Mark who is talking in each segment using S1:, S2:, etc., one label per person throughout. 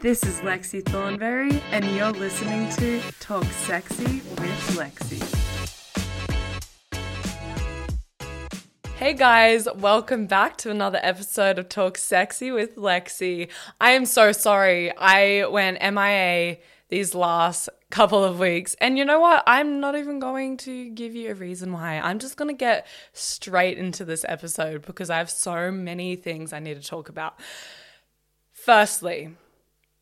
S1: This is Lexy Thornberry, and you're listening to Talk Sexy with Lexy. Hey guys, welcome back to another episode of Talk Sexy with Lexy. I am so sorry. I went MIA these last couple of weeks. And you know what? I'm not even going to give you a reason why. I'm just going to get straight into this episode because I have so many things I need to talk about. Firstly,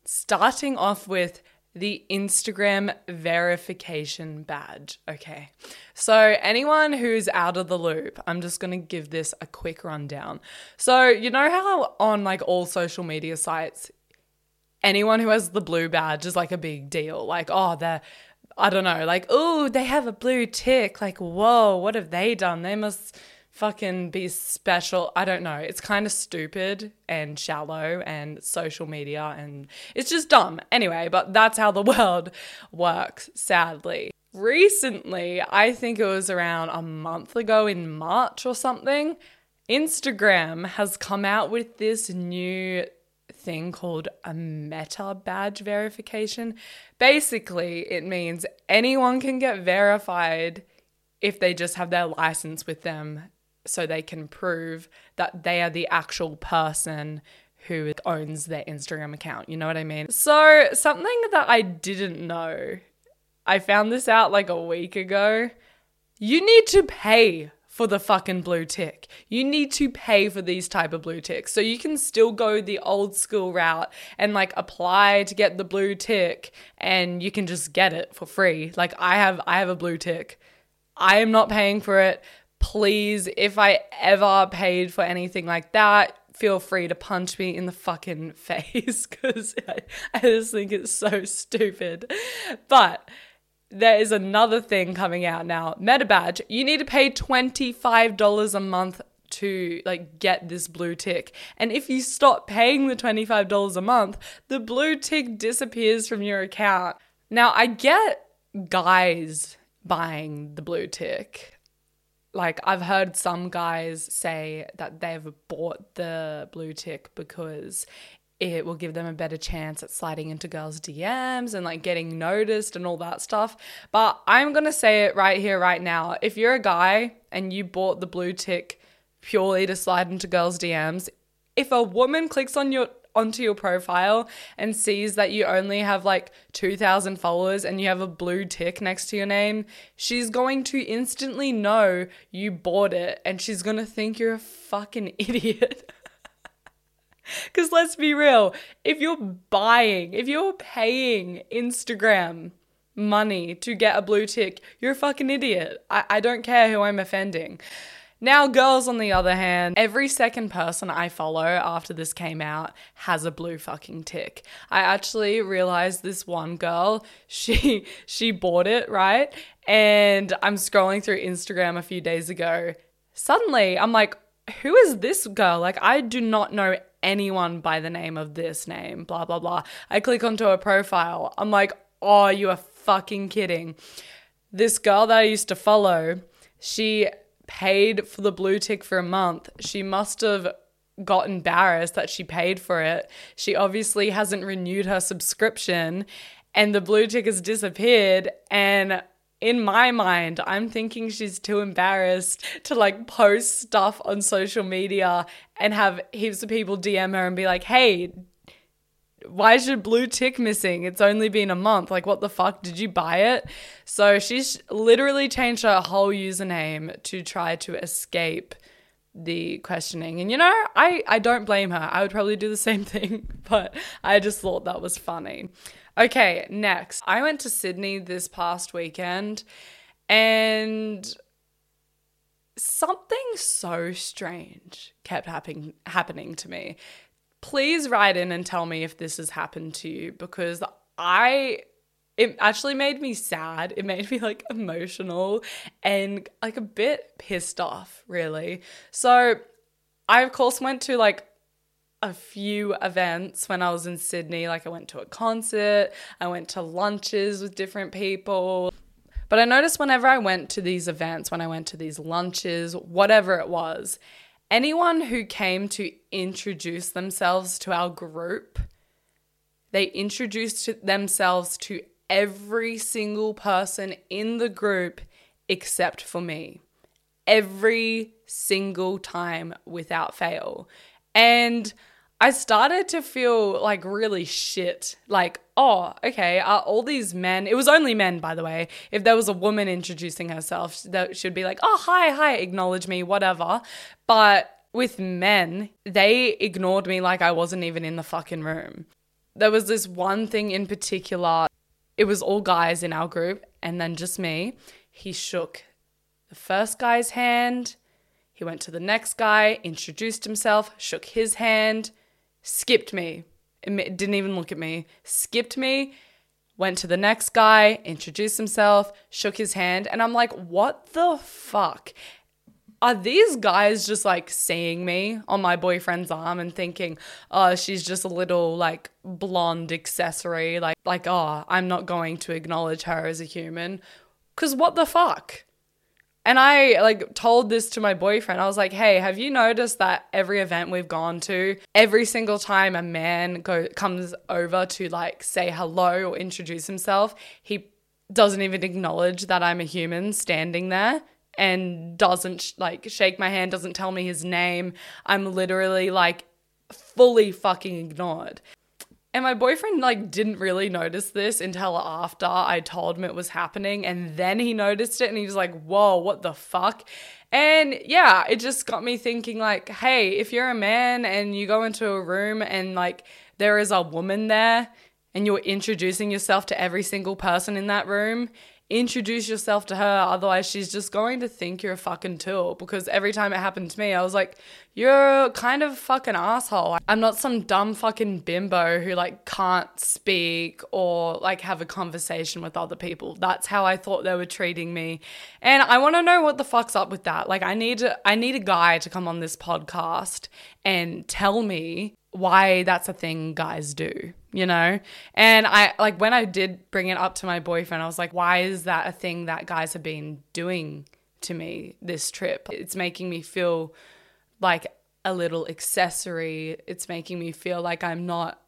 S1: starting off with the Instagram verification badge. Okay. So, anyone who's out of the loop, I'm just going to give this a quick rundown. So, you know how on like all social media sites, anyone who has the blue badge is like a big deal. Like, oh, they're, I don't know, like, oh, they have a blue tick. Like, whoa, what have they done? They must fucking be special. I don't know. It's kind of stupid and shallow and social media and it's just dumb. Anyway, but that's how the world works, sadly. Recently, I think it was around a month ago in March or something, Instagram has come out with this new thing called a meta badge verification. Basically, it means anyone can get verified if they just have their license with them so they can prove that they are the actual person who owns their Instagram account. You know what I mean? So, something that I didn't know, I found this out like a week ago. You need to pay for the fucking blue tick. You need to pay for these type of blue ticks. So you can still go the old school route and like apply to get the blue tick and you can just get it for free. Like I have I have a blue tick. I am not paying for it. Please, if I ever paid for anything like that, feel free to punch me in the fucking face because I, I just think it's so stupid. But there is another thing coming out now. Meta badge. You need to pay $25 a month to like get this blue tick. And if you stop paying the $25 a month, the blue tick disappears from your account. Now, I get guys buying the blue tick. Like I've heard some guys say that they've bought the blue tick because it will give them a better chance at sliding into girls' DMs and like getting noticed and all that stuff. But I'm going to say it right here, right now. If you're a guy and you bought the blue tick purely to slide into girls' DMs, if a woman clicks on your onto your profile and sees that you only have like 2000 followers and you have a blue tick next to your name, she's going to instantly know you bought it and she's going to think you're a fucking idiot. Because let's be real, if you're buying, if you're paying Instagram money to get a blue tick, you're a fucking idiot. I, I don't care who I'm offending. Now, girls, on the other hand, every second person I follow after this came out has a blue fucking tick. I actually realized this one girl, she she bought it, right? And I'm scrolling through Instagram a few days ago. Suddenly, I'm like, who is this girl? Like, I do not know anyone by the name of this name, blah, blah, blah. I click onto her profile. I'm like, oh, you are fucking kidding. This girl that I used to follow, she paid for the blue tick for a month. She must have got embarrassed that she paid for it. She obviously hasn't renewed her subscription and the blue tick has disappeared. And in my mind, I'm thinking she's too embarrassed to like post stuff on social media and have heaps of people DM her and be like, hey, why your blue tick missing? It's only been a month. Like, what the fuck? Did you buy it? So she's literally changed her whole username to try to escape the questioning. And you know, I, I don't blame her. I would probably do the same thing, but I just thought that was funny. Okay, next. I went to Sydney this past weekend and something so strange kept happening happening to me. Please write in and tell me if this has happened to you because I it actually made me sad. It made me like emotional and like a bit pissed off, really. So, I of course went to like a few events when I was in Sydney. Like I went to a concert, I went to lunches with different people. But I noticed whenever I went to these events, when I went to these lunches, whatever it was, anyone who came to introduce themselves to our group, they introduced themselves to every single person in the group except for me. Every single time without fail. And I started to feel like really shit. Like, oh, okay, are all these men, it was only men, by the way. If there was a woman introducing herself, that should be like, oh, hi, hi, acknowledge me, whatever. But with men, they ignored me like I wasn't even in the fucking room. There was this one thing in particular, it was all guys in our group and then just me. He shook the first guy's hand. He went to the next guy, introduced himself, shook his hand skipped me, didn't even look at me, skipped me, went to the next guy, introduced himself, shook his hand, and I'm like, what the fuck? Are these guys just like seeing me on my boyfriend's arm and thinking, oh, she's just a little like blonde accessory? Like, like, oh, I'm not going to acknowledge her as a human. Cause what the fuck? And I like told this to my boyfriend. I was like, "Hey, have you noticed that every event we've gone to, every single time a man go comes over to like say hello or introduce himself, he doesn't even acknowledge that I'm a human standing there and doesn't like shake my hand, doesn't tell me his name. I'm literally like fully fucking ignored. And my boyfriend like didn't really notice this until after I told him it was happening and then he noticed it and he was like, "Whoa, what the fuck?" And yeah, it just got me thinking like, "Hey, if you're a man and you go into a room and like there is a woman there and you're introducing yourself to every single person in that room, introduce yourself to her. Otherwise, she's just going to think you're a fucking tool. Because every time it happened to me, I was like, you're kind of fucking asshole. I'm not some dumb fucking bimbo who like can't speak or like have a conversation with other people. That's how I thought they were treating me. And I want to know what the fuck's up with that. Like I need I need a guy to come on this podcast and tell me why that's a thing guys do, you know? And I like when I did bring it up to my boyfriend, I was like, why is that a thing that guys have been doing to me this trip? It's making me feel like a little accessory. It's making me feel like I'm not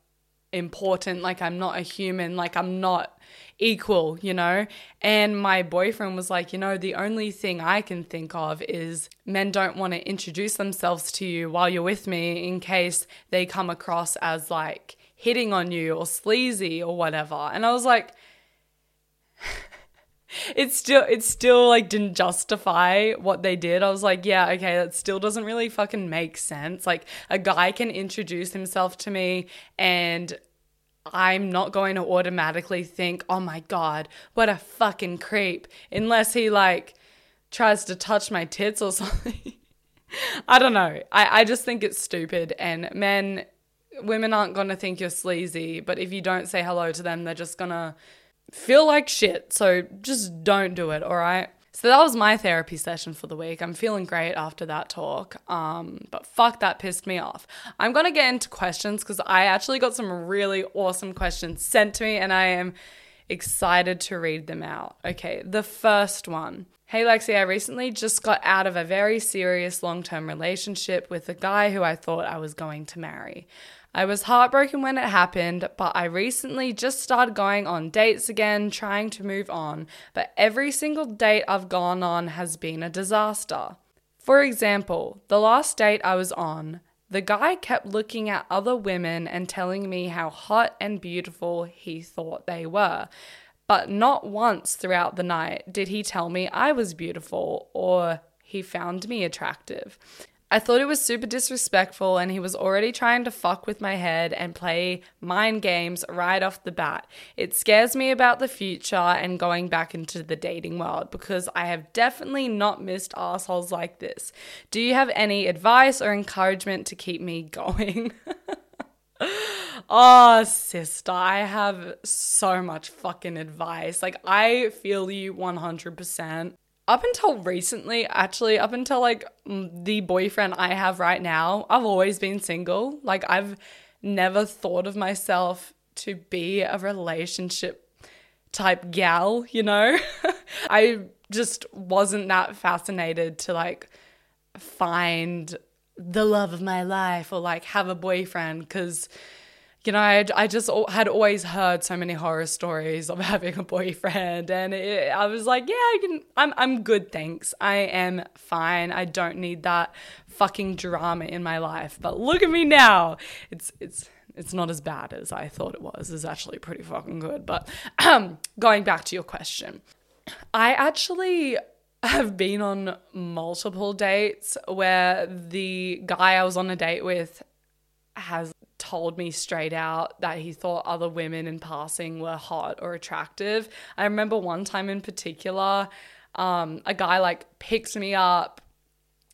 S1: important, like I'm not a human, like I'm not equal, you know? And my boyfriend was like, you know, the only thing I can think of is men don't want to introduce themselves to you while you're with me in case they come across as like hitting on you or sleazy or whatever. And I was like, it still it still like didn't justify what they did. I was like, yeah, okay, that still doesn't really fucking make sense. Like a guy can introduce himself to me and I'm not going to automatically think, oh my God, what a fucking creep, unless he like tries to touch my tits or something. I don't know. I, I just think it's stupid. And men, women aren't going to think you're sleazy, but if you don't say hello to them, they're just going to feel like shit. So just don't do it, all right? So that was my therapy session for the week. I'm feeling great after that talk. Um, but fuck, that pissed me off. I'm gonna get into questions because I actually got some really awesome questions sent to me, and I am excited to read them out. Okay, the first one. Hey Lexy, I recently just got out of a very serious long term relationship with a guy who I thought I was going to marry. I was heartbroken when it happened, but I recently just started going on dates again, trying to move on. But every single date I've gone on has been a disaster. For example, the last date I was on, the guy kept looking at other women and telling me how hot and beautiful he thought they were. But not once throughout the night did he tell me I was beautiful or he found me attractive. I thought it was super disrespectful, and he was already trying to fuck with my head and play mind games right off the bat. It scares me about the future and going back into the dating world because I have definitely not missed assholes like this. Do you have any advice or encouragement to keep me going? oh, sister, I have so much fucking advice. Like, I feel you 100% up until recently, actually, up until like the boyfriend I have right now, I've always been single. Like, I've never thought of myself to be a relationship type gal, you know? I just wasn't that fascinated to like find the love of my life or like have a boyfriend because you know, I, I just had always heard so many horror stories of having a boyfriend, and it, I was like, yeah, I can, I'm, I'm good, thanks. I am fine. I don't need that fucking drama in my life. But look at me now. It's, it's, it's not as bad as I thought it was. It's actually pretty fucking good. But um, going back to your question, I actually have been on multiple dates where the guy I was on a date with has told me straight out that he thought other women in passing were hot or attractive. I remember one time in particular, um, a guy like picked me up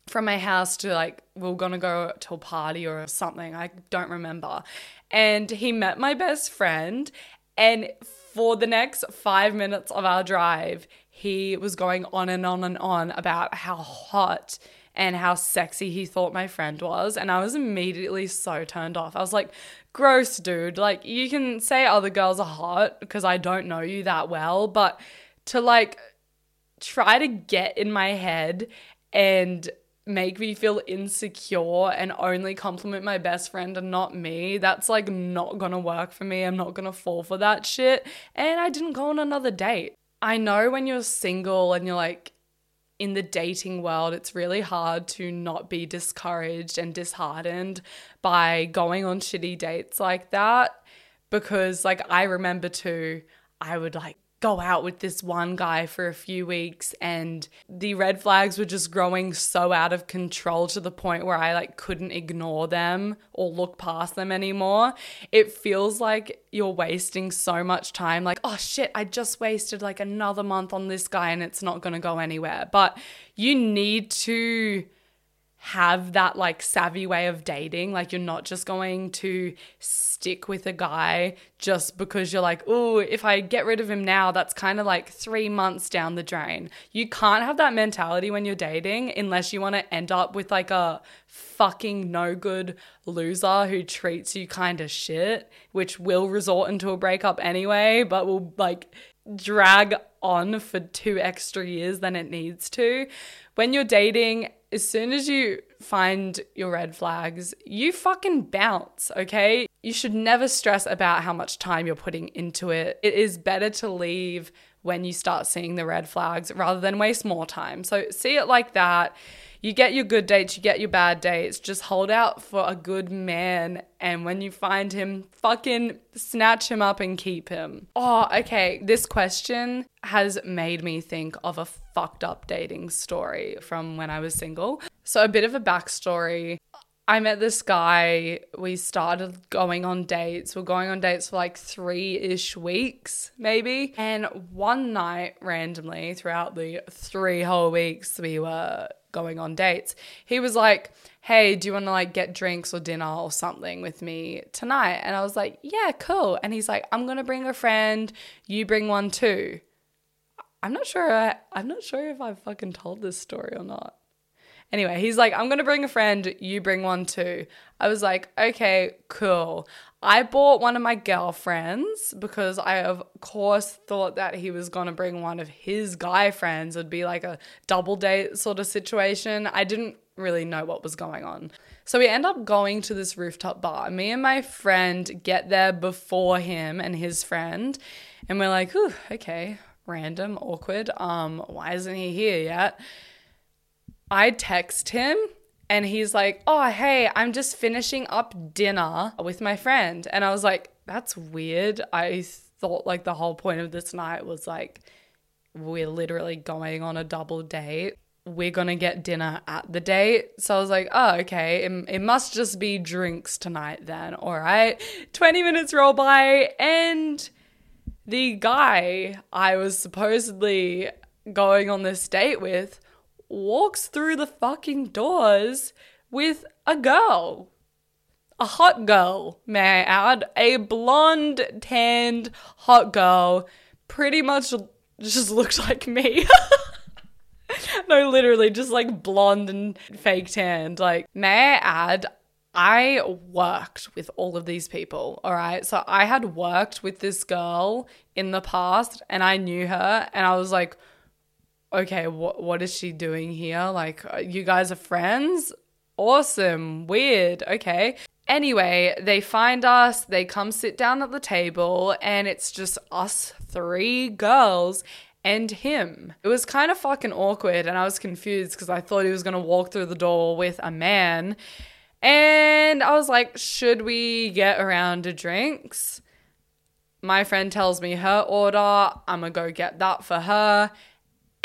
S1: from my house to like we are gonna go to a party or something. I don't remember. And he met my best friend and for the next five minutes of our drive, he was going on and on and on about how hot and how sexy he thought my friend was. And I was immediately so turned off. I was like, gross, dude. Like, you can say other girls are hot because I don't know you that well, but to like try to get in my head and make me feel insecure and only compliment my best friend and not me, that's like not gonna work for me. I'm not gonna fall for that shit. And I didn't go on another date. I know when you're single and you're like in the dating world, it's really hard to not be discouraged and disheartened by going on shitty dates like that. Because, like, I remember too, I would like go out with this one guy for a few weeks and the red flags were just growing so out of control to the point where I like couldn't ignore them or look past them anymore. It feels like you're wasting so much time like oh shit, I just wasted like another month on this guy and it's not going to go anywhere. But you need to have that like savvy way of dating. Like you're not just going to stick with a guy just because you're like, oh, if I get rid of him now, that's kind of like three months down the drain. You can't have that mentality when you're dating unless you want to end up with like a fucking no good loser who treats you kind of shit, which will resort into a breakup anyway, but will like drag on for two extra years than it needs to. When you're dating, as soon as you find your red flags, you fucking bounce, okay? You should never stress about how much time you're putting into it. It is better to leave when you start seeing the red flags rather than waste more time. So see it like that you get your good dates, you get your bad dates. Just hold out for a good man. And when you find him, fucking snatch him up and keep him. Oh, okay. This question has made me think of a fucked up dating story from when I was single. So, a bit of a backstory. I met this guy. We started going on dates. We're going on dates for like three ish weeks, maybe. And one night, randomly, throughout the three whole weeks, we were going on dates. He was like, Hey, do you want to like get drinks or dinner or something with me tonight? And I was like, Yeah, cool. And he's like, I'm going to bring a friend. You bring one too. I'm not sure. I, I'm not sure if I've fucking told this story or not. Anyway, he's like, I'm going to bring a friend. You bring one too. I was like, okay, cool. I bought one of my girlfriends because I, of course, thought that he was going to bring one of his guy friends. It'd be like a double date sort of situation. I didn't really know what was going on. So we end up going to this rooftop bar. Me and my friend get there before him and his friend. And we're like, okay, random, awkward. Um, why isn't he here yet? I text him and he's like, "Oh, hey, I'm just finishing up dinner with my friend." And I was like, "That's weird." I thought like the whole point of this night was like we're literally going on a double date. We're going to get dinner at the date. So I was like, oh, okay. It, it must just be drinks tonight then. All right. 20 minutes roll by, and the guy I was supposedly going on this date with walks through the fucking doors with a girl. A hot girl, may I add. A blonde, tanned, hot girl. Pretty much just looked like me. no, literally, just like blonde and fake tanned. Like, may I add, I worked with all of these people, all right? So I had worked with this girl in the past and I knew her and I was like, okay, what what is she doing here? Like, uh, you guys are friends? Awesome. Weird. Okay. Anyway, they find us, they come sit down at the table, and it's just us three girls and him. It was kind of fucking awkward, and I was confused because I thought he was gonna walk through the door with a man. And I was like, should we get around to drinks? My friend tells me her order. I'm gonna go get that for her.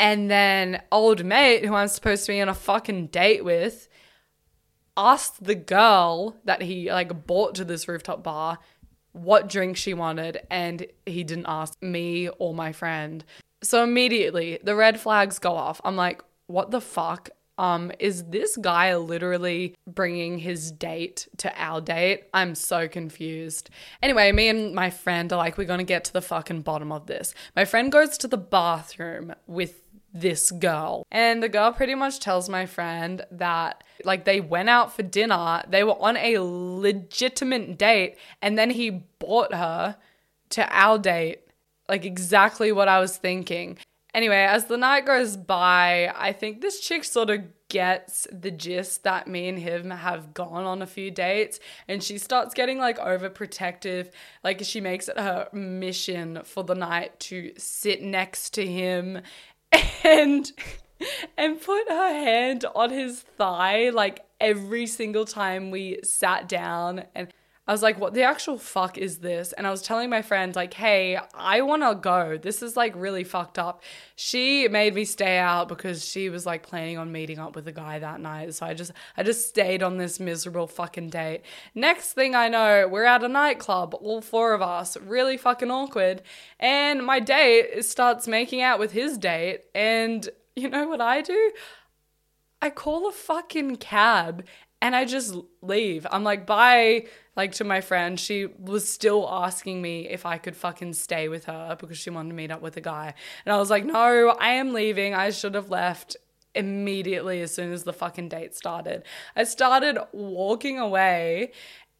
S1: And then old mate, who I'm supposed to be on a fucking date with, asked the girl that he like bought to this rooftop bar what drink she wanted and he didn't ask me or my friend. So immediately the red flags go off. I'm like, what the fuck? Um, is this guy literally bringing his date to our date? I'm so confused. Anyway, me and my friend are like, we're gonna get to the fucking bottom of this. My friend goes to the bathroom with this girl. And the girl pretty much tells my friend that like they went out for dinner, they were on a legitimate date, and then he bought her to our date. Like exactly what I was thinking. Anyway, as the night goes by, I think this chick sort of gets the gist that me and him have gone on a few dates and she starts getting like overprotective. Like she makes it her mission for the night to sit next to him and and put her hand on his thigh like every single time we sat down and I was like, what the actual fuck is this? And I was telling my friend, like, hey, I wanna go. This is like really fucked up. She made me stay out because she was like planning on meeting up with a guy that night. So I just I just stayed on this miserable fucking date. Next thing I know, we're at a nightclub, all four of us, really fucking awkward. And my date starts making out with his date. And you know what I do? I call a fucking cab and I just leave. I'm like, bye, like to my friend. She was still asking me if I could fucking stay with her because she wanted to meet up with a guy. And I was like, no, I am leaving. I should have left immediately as soon as the fucking date started. I started walking away.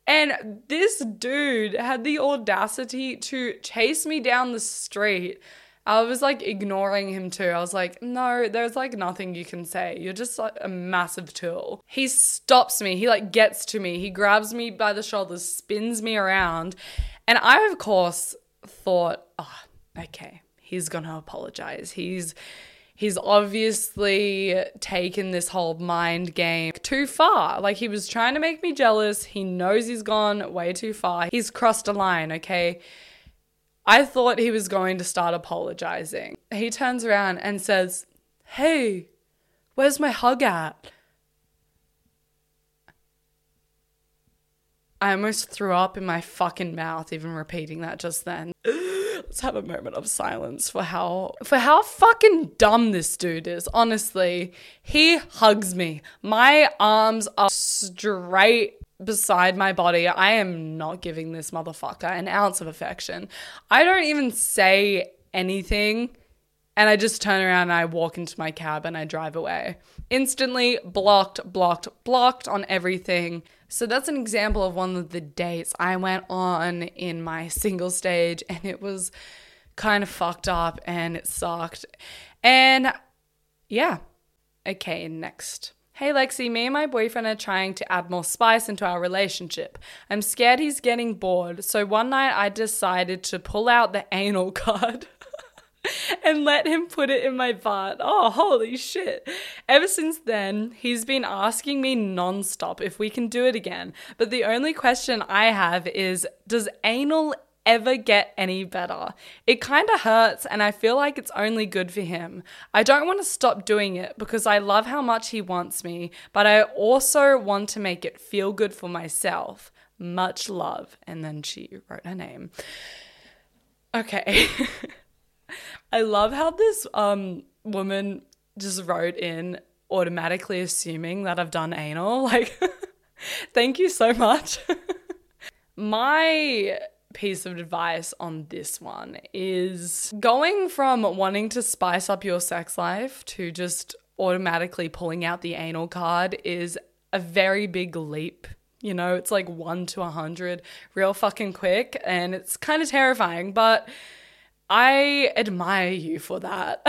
S1: And this dude had the audacity to chase me down the street I was like ignoring him too. I was like, no, there's like nothing you can say. You're just like a massive tool. He stops me. He like gets to me. He grabs me by the shoulders, spins me around. And I, of course, thought, oh, okay, he's gonna apologize. He's he's obviously taken this whole mind game too far. Like he was trying to make me jealous. He knows he's gone way too far. He's crossed a line, okay? I thought he was going to start apologizing. He turns around and says, Hey, where's my hug at? I almost threw up in my fucking mouth even repeating that just then. Let's have a moment of silence for how for how fucking dumb this dude is. Honestly, he hugs me. My arms are straight beside my body. I am not giving this motherfucker an ounce of affection. I don't even say anything. And I just turn around and I walk into my cab and I drive away. Instantly blocked, blocked, blocked on everything. So that's an example of one of the dates I went on in my single stage and it was kind of fucked up and it sucked. And yeah. Okay, next. Hey Lexy, me and my boyfriend are trying to add more spice into our relationship. I'm scared he's getting bored, so one night I decided to pull out the anal card. and let him put it in my butt. Oh, holy shit. Ever since then, he's been asking me nonstop if we can do it again. But the only question I have is Does anal ever get any better. It kind of hurts, and I feel like it's only good for him. I don't want to stop doing it because I love how much he wants me, but I also want to make it feel good for myself. Much love. And then she wrote her name. Okay. I love how this um woman just wrote in automatically assuming that I've done anal. Like, thank you so much. My piece of advice on this one is going from wanting to spice up your sex life to just automatically pulling out the anal card is a very big leap. You know, it's like one to a hundred real fucking quick, and it's kind of terrifying, but I admire you for that.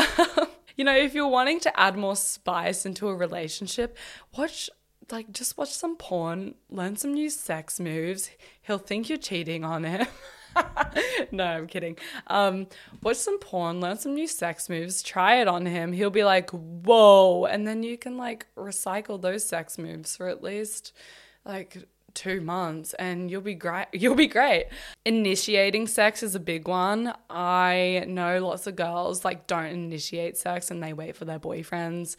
S1: you know, if you're wanting to add more spice into a relationship, watch like just watch some porn, learn some new sex moves. He'll think you're cheating on him. no, I'm kidding. Um, watch some porn, learn some new sex moves, try it on him. He'll be like, whoa. And then you can like recycle those sex moves for at least like two months and you'll be great you'll be great initiating sex is a big one i know lots of girls like don't initiate sex and they wait for their boyfriends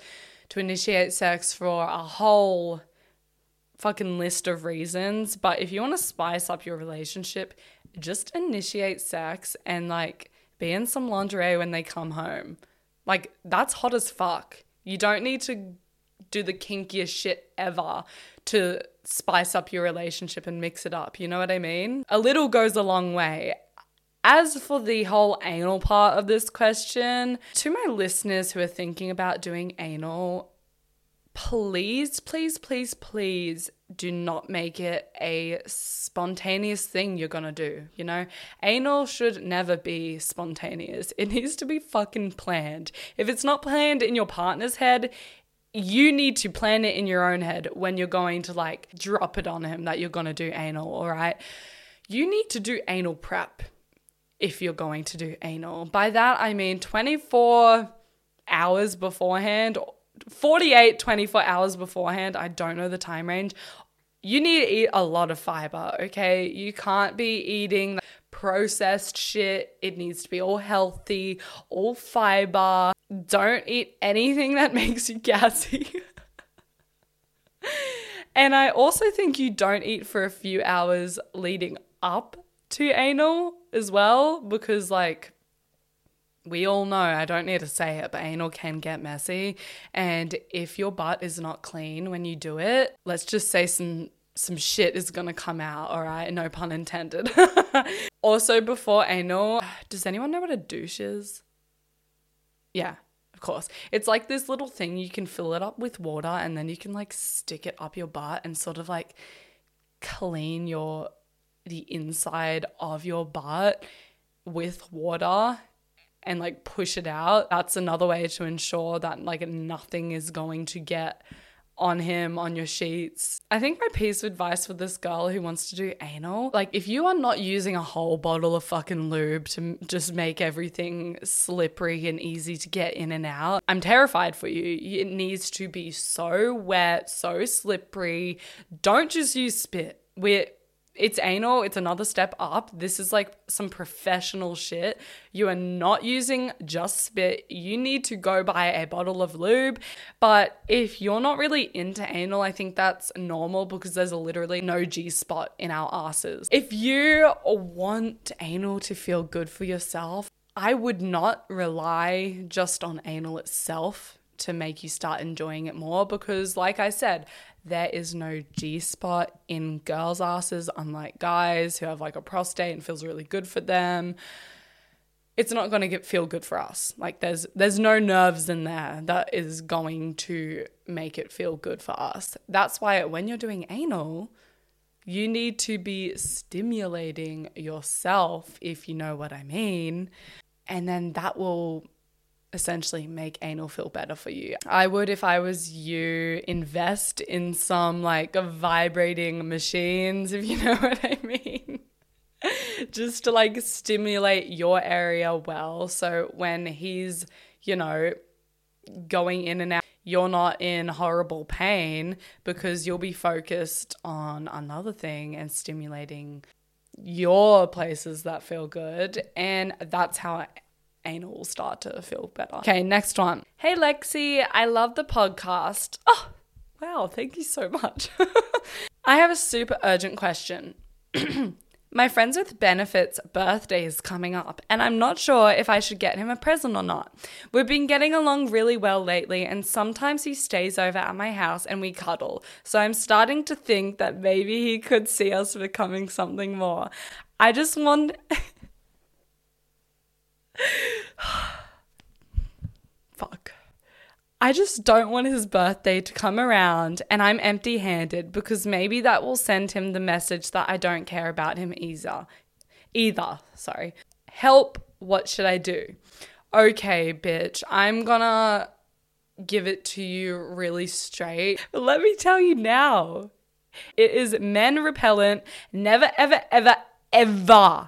S1: to initiate sex for a whole fucking list of reasons but if you want to spice up your relationship just initiate sex and like be in some lingerie when they come home. Like that's hot as fuck. You don't need to do the kinkiest shit ever to spice up your relationship and mix it up. You know what I mean? A little goes a long way. As for the whole anal part of this question, to my listeners who are thinking about doing anal, please, please, please, please do not make it a spontaneous thing you're gonna do. You know, anal should never be spontaneous, it needs to be fucking planned. If it's not planned in your partner's head, you need to plan it in your own head when you're going to like drop it on him that you're gonna do anal, all right? You need to do anal prep if you're going to do anal. By that, I mean 24 hours beforehand 48, 24 hours beforehand. I don't know the time range. You need to eat a lot of fiber, okay? You can't be eating processed shit. It needs to be all healthy, all fiber. Don't eat anything that makes you gassy. and I also think you don't eat for a few hours leading up to anal as well because like we all know, I don't need to say it, but anal can get messy. And if your butt is not clean when you do it, let's just say some some shit is gonna come out, all right? No pun intended. also, before anal, does anyone know what a douche is? Yeah, of course. It's like this little thing you can fill it up with water and then you can like stick it up your butt and sort of like clean your the inside of your butt with water and like push it out. That's another way to ensure that like nothing is going to get on him on your sheets. I think my piece of advice for this girl who wants to do anal, like if you are not using a whole bottle of fucking lube to just make everything slippery and easy to get in and out, I'm terrified for you. It needs to be so wet, so slippery. Don't just use spit. We're it's anal, it's another step up. This is like some professional shit. You are not using just spit. You need to go buy a bottle of lube. But if you're not really into anal, I think that's normal because there's literally no G spot in our asses. If you want anal to feel good for yourself, I would not rely just on anal itself to make you start enjoying it more because, like I said, there is no G spot in girls' asses, unlike guys who have like a prostate and feels really good for them. It's not going to get feel good for us. Like there's there's no nerves in there that is going to make it feel good for us. That's why when you're doing anal, you need to be stimulating yourself if you know what I mean. And then that will essentially make anal feel better for you. I would, if I was you, invest in some like vibrating machines, if you know what I mean. Just to like stimulate your area well. So when he's, you know, going in and out, you're not in horrible pain because you'll be focused on another thing and stimulating your places that feel good. And that's how anal will start to feel better. Okay, next one. Hey Lexy, I love the podcast. Oh, wow, thank you so much. I have a super urgent question. My friends with benefits birthday is coming up, and I'm not sure if I should get him a present or not. We've been getting along really well lately, and sometimes he stays over at my house and we cuddle. So I'm starting to think that maybe he could see us becoming something more. I just want. Fuck. I just don't want his birthday to come around and I'm empty handed because maybe that will send him the message that I don't care about him either. Either, sorry. Help, what should I do? Okay, bitch, I'm gonna give it to you really straight. But let me tell you now, it is men repellent. Never, ever, ever, ever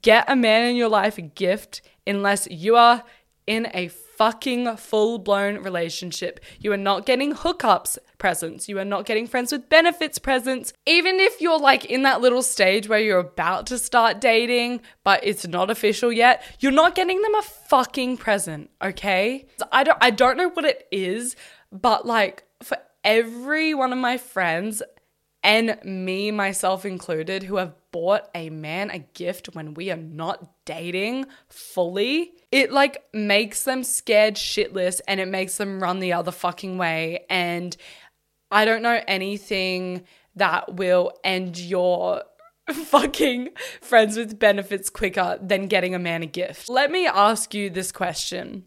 S1: get a man in your life a gift unless you are in a fucking full blown relationship. You are not getting hookups presents. You are not getting friends with benefits presents. Even if you're like in that little stage where you're about to start dating, but it's not official yet, you're not getting them a fucking present, okay? I don't I don't know what it is, but like for every one of my friends and me myself included who have bought a man a gift when we are not dating fully, it like makes them scared shitless and it makes them run the other fucking way. And I don't know anything that will end your fucking friends with benefits quicker than getting a man a gift. Let me ask you this question.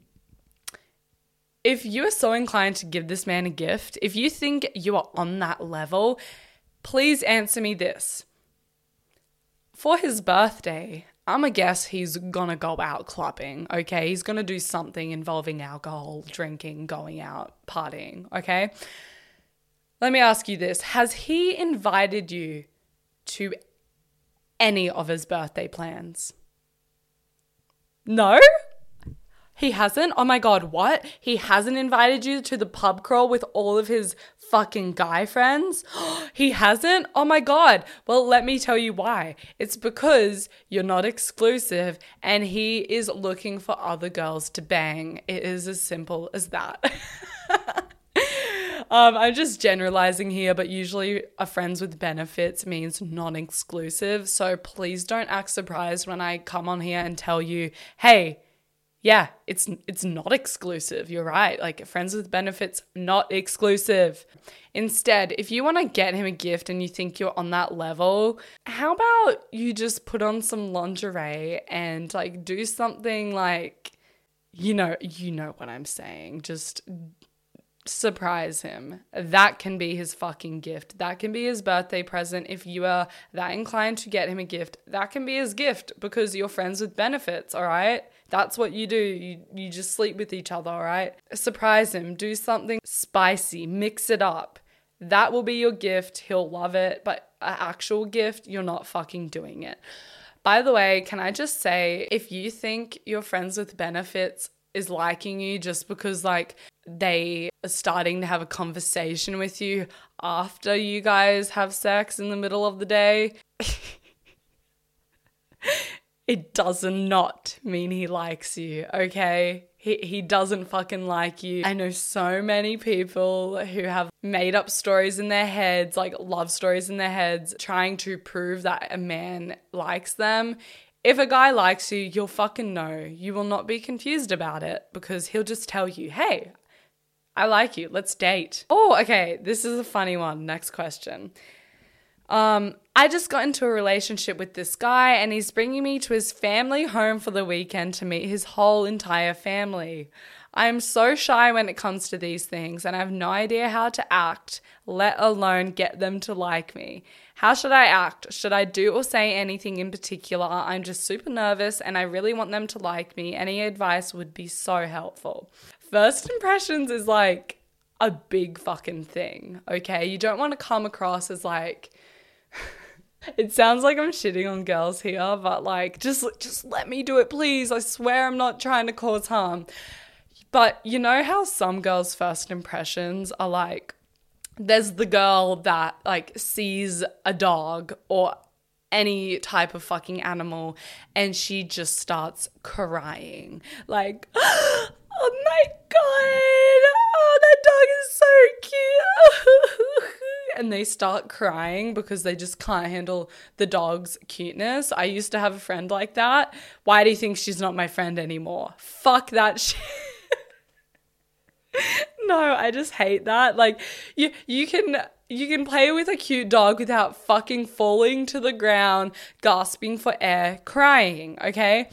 S1: If you are so inclined to give this man a gift, if you think you are on that level, please answer me this for his birthday, I'm a guess he's gonna go out clubbing, okay? He's gonna do something involving alcohol, drinking, going out, partying, okay? Let me ask you this Has he invited you to any of his birthday plans? No? He hasn't? Oh my god, what? He hasn't invited you to the pub crawl with all of his fucking guy friends? he hasn't? Oh my god. Well, let me tell you why. It's because you're not exclusive and he is looking for other girls to bang. It is as simple as that. Um, I'm just generalizing here, but usually a friends with benefits means non exclusive. So please don't act surprised when I come on here and tell you, hey, yeah, it's it's not exclusive. You're right. Like friends with benefits not exclusive. Instead, if you want to get him a gift and you think you're on that level, how about you just put on some lingerie and like do something like you know, you know what I'm saying. Just surprise him. That can be his fucking gift. That can be his birthday present. If you are that inclined to get him a gift, that can be his gift because you're friends with benefits, all right? That's what you do. You you just sleep with each other, all right? Surprise him. Do something spicy. Mix it up. That will be your gift. He'll love it. But an actual gift, you're not fucking doing it. By the way, can I just say if you think you're friends with benefits is liking you just because like they are starting to have a conversation with you after you guys have sex in the middle of the day. it does not mean he likes you, okay? He, he doesn't fucking like you. I know so many people who have made up stories in their heads, like love stories in their heads, trying to prove that a man likes them. If a guy likes you, you'll fucking know. You will not be confused about it because he'll just tell you, hey, I like you. Let's date. Oh, okay. This is a funny one. Next question. Um, I just got into a relationship with this guy and he's bringing me to his family home for the weekend to meet his whole entire family. I am so shy when it comes to these things and I have no idea how to act, let alone get them to like me. How should I act? Should I do or say anything in particular? I'm just super nervous and I really want them to like me. Any advice would be so helpful. First impressions is like a big fucking thing, okay? You don't want to come across as like it sounds like I'm shitting on girls here, but like just just let me do it please. I swear I'm not trying to cause harm. But you know how some girls' first impressions are like there's the girl that like sees a dog or any type of fucking animal and she just starts crying like oh my god oh that dog is so cute and they start crying because they just can't handle the dog's cuteness i used to have a friend like that why do you think she's not my friend anymore fuck that shit no, I just hate that. Like you you can you can play with a cute dog without fucking falling to the ground, gasping for air, crying, okay?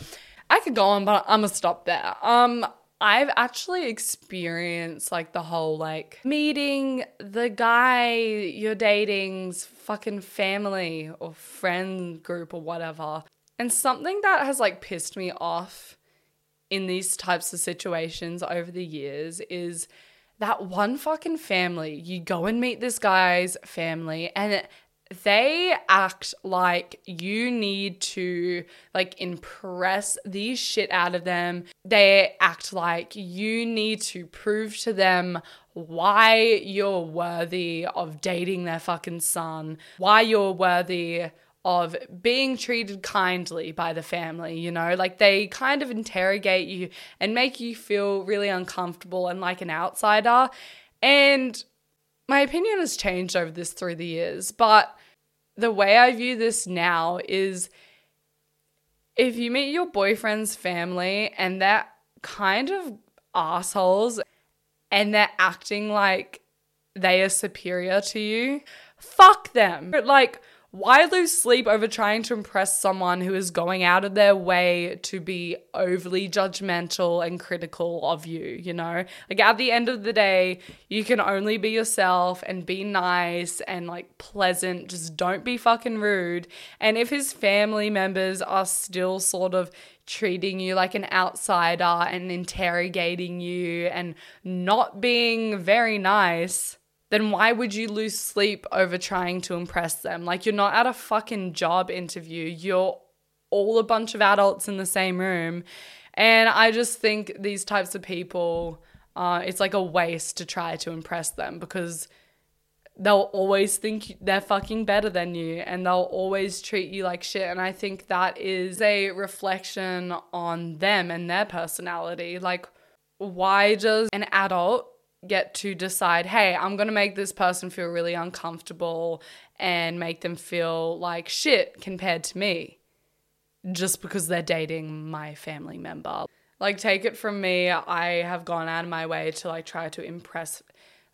S1: I could go on, but I'm gonna stop there. Um I've actually experienced like the whole like meeting the guy you're dating's fucking family or friend group or whatever. And something that has like pissed me off in these types of situations over the years is that one fucking family. You go and meet this guy's family and they act like you need to like impress the shit out of them. They act like you need to prove to them why you're worthy of dating their fucking son, why you're worthy of being treated kindly by the family, you know? Like they kind of interrogate you and make you feel really uncomfortable and like an outsider. And my opinion has changed over this through the years, but the way I view this now is if you meet your boyfriend's family and they're kind of assholes and they're acting like they are superior to you, fuck them. Like, why lose sleep over trying to impress someone who is going out of their way to be overly judgmental and critical of you, you know? Like at the end of the day, you can only be yourself and be nice and like pleasant, just don't be fucking rude. And if his family members are still sort of treating you like an outsider and interrogating you and not being very nice, then why would you lose sleep over trying to impress them? Like, you're not at a fucking job interview. You're all a bunch of adults in the same room. And I just think these types of people, uh, it's like a waste to try to impress them because they'll always think they're fucking better than you and they'll always treat you like shit. And I think that is a reflection on them and their personality. Like, why does an adult get to decide, hey, I'm going to make this person feel really uncomfortable and make them feel like shit compared to me just because they're dating my family member. Like, take it from me, I have gone out of my way to like try to impress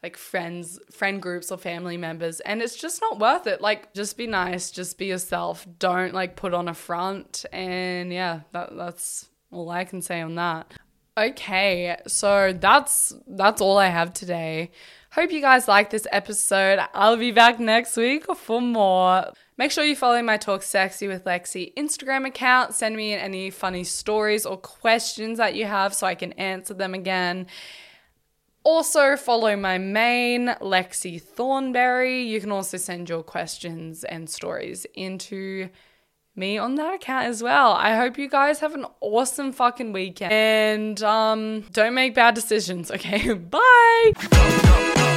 S1: like friends, friend groups, or family members, and it's just not worth it. Like, just be nice, just be yourself. Don't like put on a front, and yeah, that, that's all I can say on that. Okay, so that's that's all I have today. Hope you guys like this episode. I'll be back next week for more. Make sure you follow my Talk Sexy with Lexy Instagram account. Send me any funny stories or questions that you have so I can answer them again. Also, follow my main, Lexy Thornberry. You can also send your questions and stories into me on that account as well. I hope you guys have an awesome fucking weekend and um don't make bad decisions, okay? Bye.